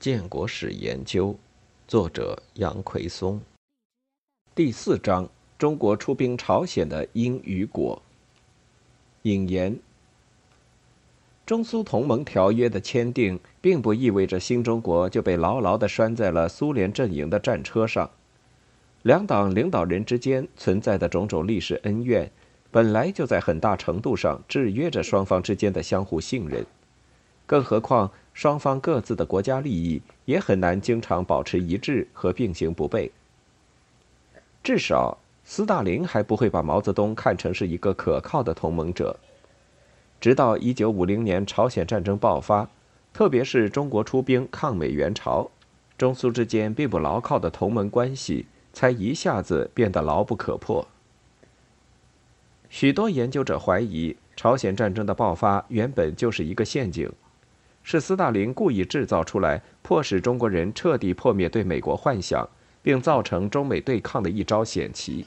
建国史研究，作者杨奎松。第四章：中国出兵朝鲜的因与果。引言：中苏同盟条约的签订，并不意味着新中国就被牢牢地拴在了苏联阵营的战车上。两党领导人之间存在的种种历史恩怨，本来就在很大程度上制约着双方之间的相互信任。更何况，双方各自的国家利益也很难经常保持一致和并行不悖。至少，斯大林还不会把毛泽东看成是一个可靠的同盟者。直到1950年朝鲜战争爆发，特别是中国出兵抗美援朝，中苏之间并不牢靠的同盟关系才一下子变得牢不可破。许多研究者怀疑，朝鲜战争的爆发原本就是一个陷阱。是斯大林故意制造出来，迫使中国人彻底破灭对美国幻想，并造成中美对抗的一招险棋。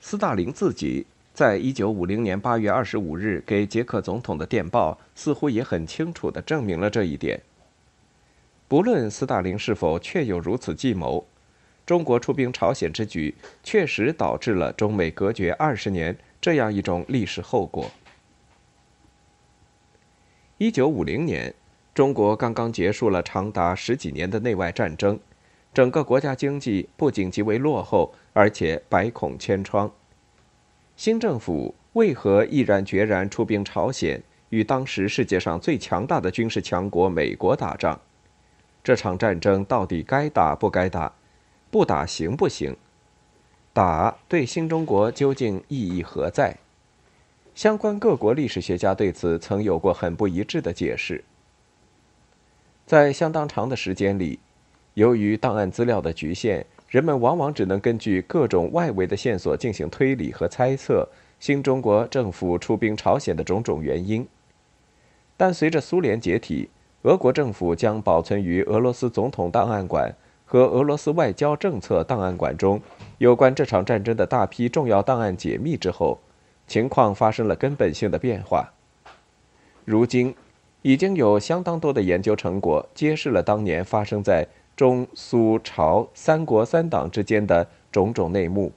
斯大林自己在一九五零年八月二十五日给捷克总统的电报，似乎也很清楚地证明了这一点。不论斯大林是否确有如此计谋，中国出兵朝鲜之举确实导致了中美隔绝二十年这样一种历史后果。一九五零年，中国刚刚结束了长达十几年的内外战争，整个国家经济不仅极为落后，而且百孔千疮。新政府为何毅然决然出兵朝鲜，与当时世界上最强大的军事强国美国打仗？这场战争到底该打不该打？不打行不行？打对新中国究竟意义何在？相关各国历史学家对此曾有过很不一致的解释。在相当长的时间里，由于档案资料的局限，人们往往只能根据各种外围的线索进行推理和猜测新中国政府出兵朝鲜的种种原因。但随着苏联解体，俄国政府将保存于俄罗斯总统档案馆和俄罗斯外交政策档案馆中有关这场战争的大批重要档案解密之后。情况发生了根本性的变化。如今，已经有相当多的研究成果揭示了当年发生在中苏朝三国三党之间的种种内幕。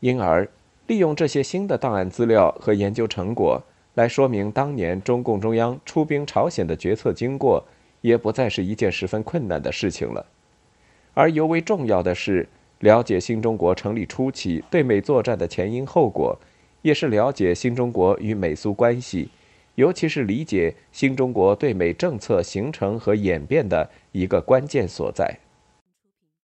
因而，利用这些新的档案资料和研究成果来说明当年中共中央出兵朝鲜的决策经过，也不再是一件十分困难的事情了。而尤为重要的是，了解新中国成立初期对美作战的前因后果。也是了解新中国与美苏关系，尤其是理解新中国对美政策形成和演变的一个关键所在。